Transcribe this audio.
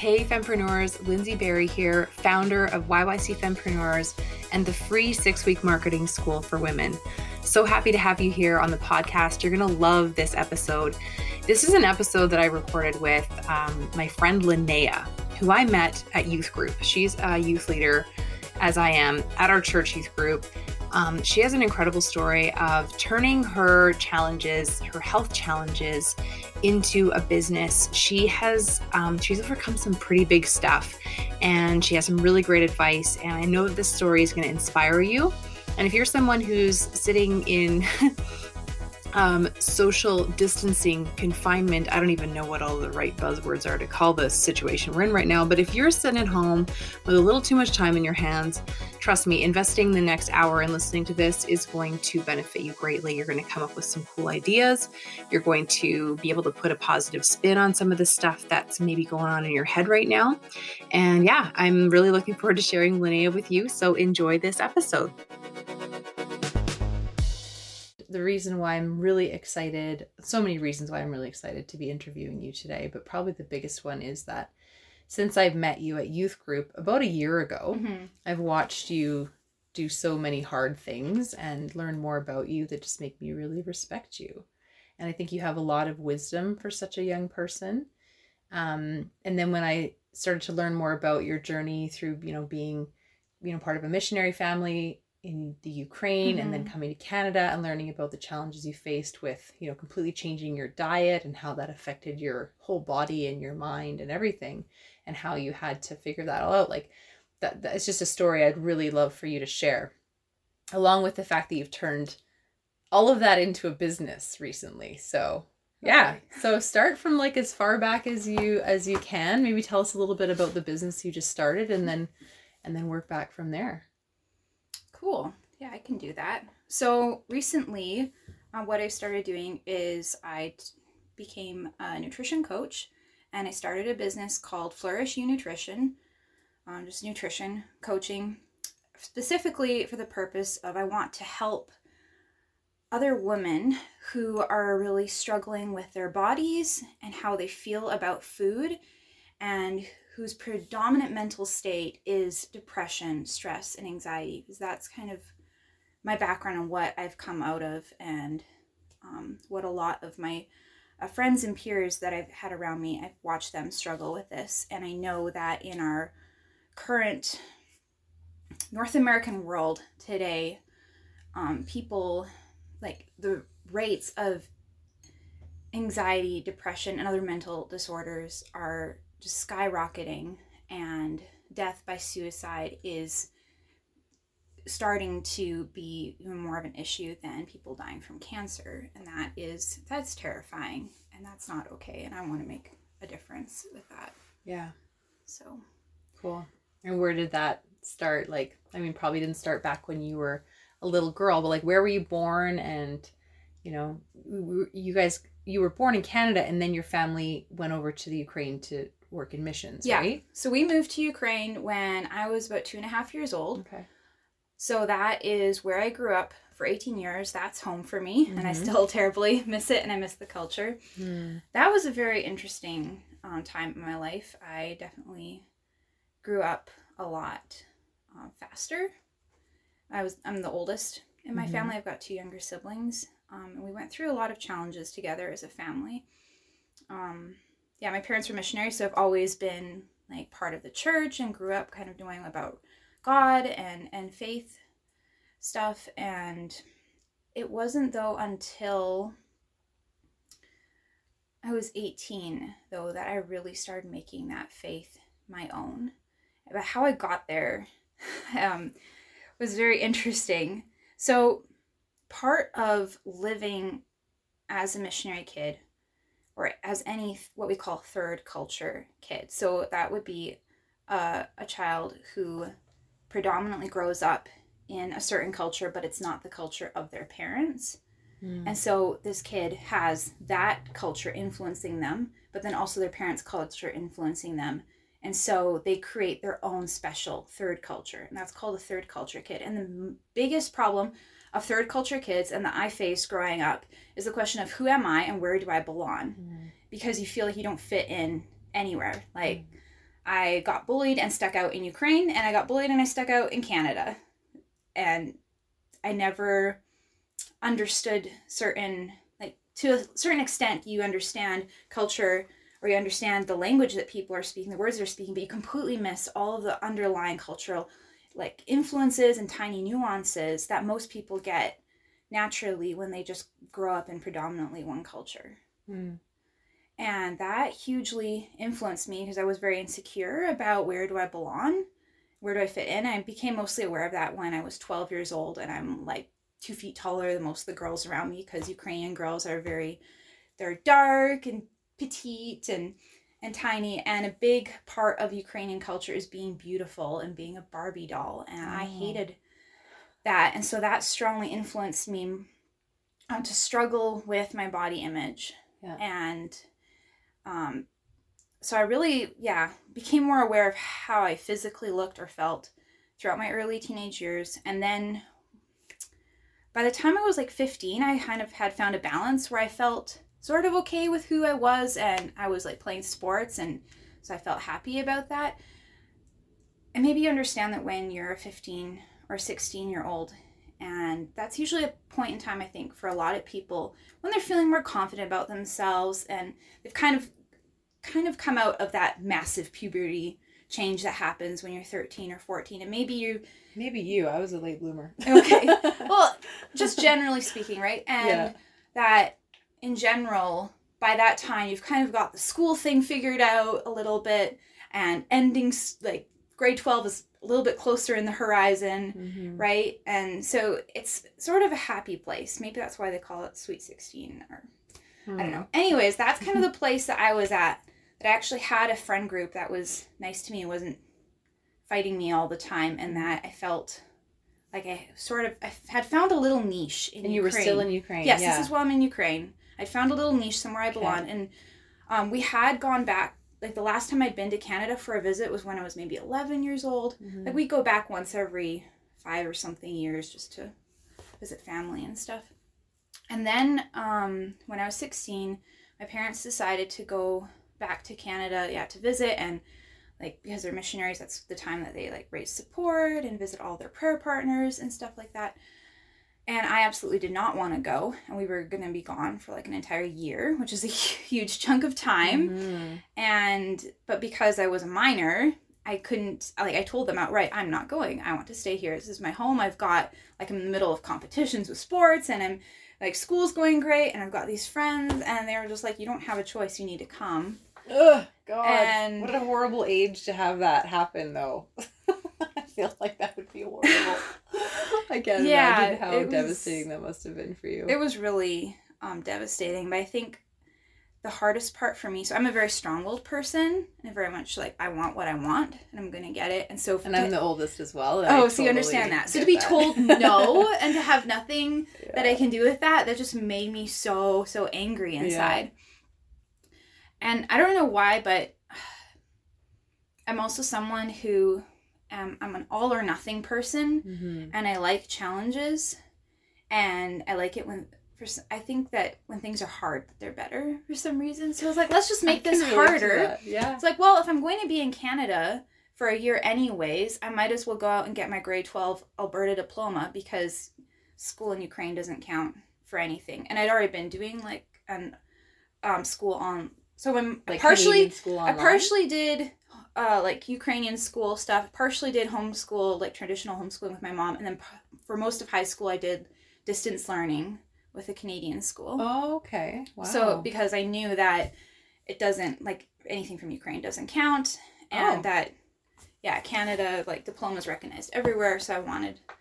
Hey Fempreneurs, Lindsay Barry here, founder of YYC Fempreneurs and the free six week marketing school for women. So happy to have you here on the podcast. You're going to love this episode. This is an episode that I recorded with um, my friend Linnea, who I met at youth group. She's a youth leader, as I am, at our church youth group. Um, she has an incredible story of turning her challenges, her health challenges, into a business. She has um, she's overcome some pretty big stuff, and she has some really great advice. And I know this story is going to inspire you. And if you're someone who's sitting in um, social distancing, confinement. I don't even know what all the right buzzwords are to call the situation we're in right now. But if you're sitting at home with a little too much time in your hands, trust me, investing the next hour in listening to this is going to benefit you greatly. You're going to come up with some cool ideas. You're going to be able to put a positive spin on some of the stuff that's maybe going on in your head right now. And yeah, I'm really looking forward to sharing Linnea with you. So enjoy this episode the reason why I'm really excited, so many reasons why I'm really excited to be interviewing you today, but probably the biggest one is that since I've met you at youth group about a year ago, mm-hmm. I've watched you do so many hard things and learn more about you that just make me really respect you. And I think you have a lot of wisdom for such a young person. Um, and then when I started to learn more about your journey through, you know, being, you know, part of a missionary family in the Ukraine mm-hmm. and then mm-hmm. coming to Canada and learning about the challenges you faced with, you know, completely changing your diet and how that affected your whole body and your mind and everything and how you had to figure that all out. Like that that's just a story I'd really love for you to share. Along with the fact that you've turned all of that into a business recently. So, yeah. Okay. So start from like as far back as you as you can. Maybe tell us a little bit about the business you just started and then and then work back from there. Cool. Yeah, I can do that. So recently, uh, what I started doing is I t- became a nutrition coach and I started a business called Flourish You Nutrition, um, just nutrition coaching, specifically for the purpose of I want to help other women who are really struggling with their bodies and how they feel about food and whose predominant mental state is depression, stress, and anxiety, because that's kind of my background and what I've come out of, and um, what a lot of my uh, friends and peers that I've had around me, I've watched them struggle with this. And I know that in our current North American world today, um, people like the rates of anxiety, depression, and other mental disorders are just skyrocketing and death by suicide is starting to be even more of an issue than people dying from cancer and that is that's terrifying and that's not okay and i want to make a difference with that. Yeah. So. Cool. And where did that start? Like i mean probably didn't start back when you were a little girl but like where were you born? And you know you guys you were born in canada and then your family went over to the ukraine to work in missions, yeah. right? So we moved to Ukraine when I was about two and a half years old. Okay. So that is where I grew up for 18 years. That's home for me, mm-hmm. and I mm-hmm. still terribly miss it and I miss the culture. Mm. That was a very interesting um, time in my life. I definitely grew up a lot uh, faster. I was I'm the oldest in my mm-hmm. family. I've got two younger siblings, um, and we went through a lot of challenges together as a family. Um, yeah, my parents were missionaries, so I've always been like part of the church and grew up kind of knowing about God and and faith stuff and it wasn't though until I was 18 though that I really started making that faith my own. But how I got there um, was very interesting. So part of living as a missionary kid or as any what we call third culture kid. So that would be uh, a child who predominantly grows up in a certain culture, but it's not the culture of their parents. Mm. And so this kid has that culture influencing them, but then also their parents' culture influencing them. And so they create their own special third culture, and that's called a third culture kid. And the biggest problem of third culture kids and that I face growing up is the question of who am I and where do I belong? Mm. Because you feel like you don't fit in anywhere. Like, mm. I got bullied and stuck out in Ukraine, and I got bullied and I stuck out in Canada. And I never understood certain, like, to a certain extent, you understand culture or you understand the language that people are speaking, the words they're speaking, but you completely miss all of the underlying cultural, like, influences and tiny nuances that most people get naturally when they just grow up in predominantly one culture. Mm. And that hugely influenced me because I was very insecure about where do I belong? Where do I fit in? I became mostly aware of that when I was 12 years old and I'm like two feet taller than most of the girls around me because Ukrainian girls are very, they're dark and petite and and tiny and a big part of Ukrainian culture is being beautiful and being a Barbie doll and oh. I hated that and so that strongly influenced me um, to struggle with my body image yeah. and um, so I really, yeah, became more aware of how I physically looked or felt throughout my early teenage years. And then by the time I was like 15, I kind of had found a balance where I felt sort of okay with who I was and I was like playing sports and so I felt happy about that. And maybe you understand that when you're a 15 or 16 year old, and that's usually a point in time, I think, for a lot of people when they're feeling more confident about themselves and they've kind of kind of come out of that massive puberty change that happens when you're 13 or 14 and maybe you maybe you i was a late bloomer okay well just generally speaking right and yeah. that in general by that time you've kind of got the school thing figured out a little bit and ending like grade 12 is a little bit closer in the horizon mm-hmm. right and so it's sort of a happy place maybe that's why they call it sweet 16 or I don't hmm. know. Anyways, that's kind of the place that I was at that I actually had a friend group that was nice to me, wasn't fighting me all the time, and that I felt like I sort of I had found a little niche in and you were still in Ukraine. Yes, yeah. this is while I'm in Ukraine. I'd found a little niche somewhere I belong, okay. and um, we had gone back. Like the last time I'd been to Canada for a visit was when I was maybe 11 years old. Mm-hmm. Like we go back once every five or something years just to visit family and stuff. And then um, when I was 16, my parents decided to go back to Canada, yeah, to visit and like because they're missionaries, that's the time that they like raise support and visit all their prayer partners and stuff like that. And I absolutely did not want to go, and we were going to be gone for like an entire year, which is a huge chunk of time. Mm-hmm. And but because I was a minor, I couldn't like I told them outright, I'm not going. I want to stay here. This is my home. I've got like I'm in the middle of competitions with sports and I'm like school's going great and I've got these friends and they were just like, You don't have a choice, you need to come. Ugh, God. And what a horrible age to have that happen, though. I feel like that would be horrible. I can't yeah, imagine how was, devastating that must have been for you. It was really um, devastating, but I think the hardest part for me. So I'm a very strong-willed person, and very much like I want what I want, and I'm gonna get it. And so, and I'm the oldest as well. Oh, so totally you understand that. So to be that. told no and to have nothing yeah. that I can do with that, that just made me so so angry inside. Yeah. And I don't know why, but I'm also someone who um, I'm an all or nothing person, mm-hmm. and I like challenges, and I like it when. For, I think that when things are hard, they're better for some reason. So I was like, let's just make this harder. Yeah. It's like, well, if I'm going to be in Canada for a year anyways, I might as well go out and get my grade 12 Alberta diploma because school in Ukraine doesn't count for anything. And I'd already been doing like an um, school on so when like partially I partially did uh, like Ukrainian school stuff, partially did homeschool, like traditional homeschooling with my mom, and then p- for most of high school I did distance learning with a Canadian school. Oh, okay. Wow. So because I knew that it doesn't like anything from Ukraine doesn't count, and oh. that yeah, Canada like diplomas recognized everywhere, so I wanted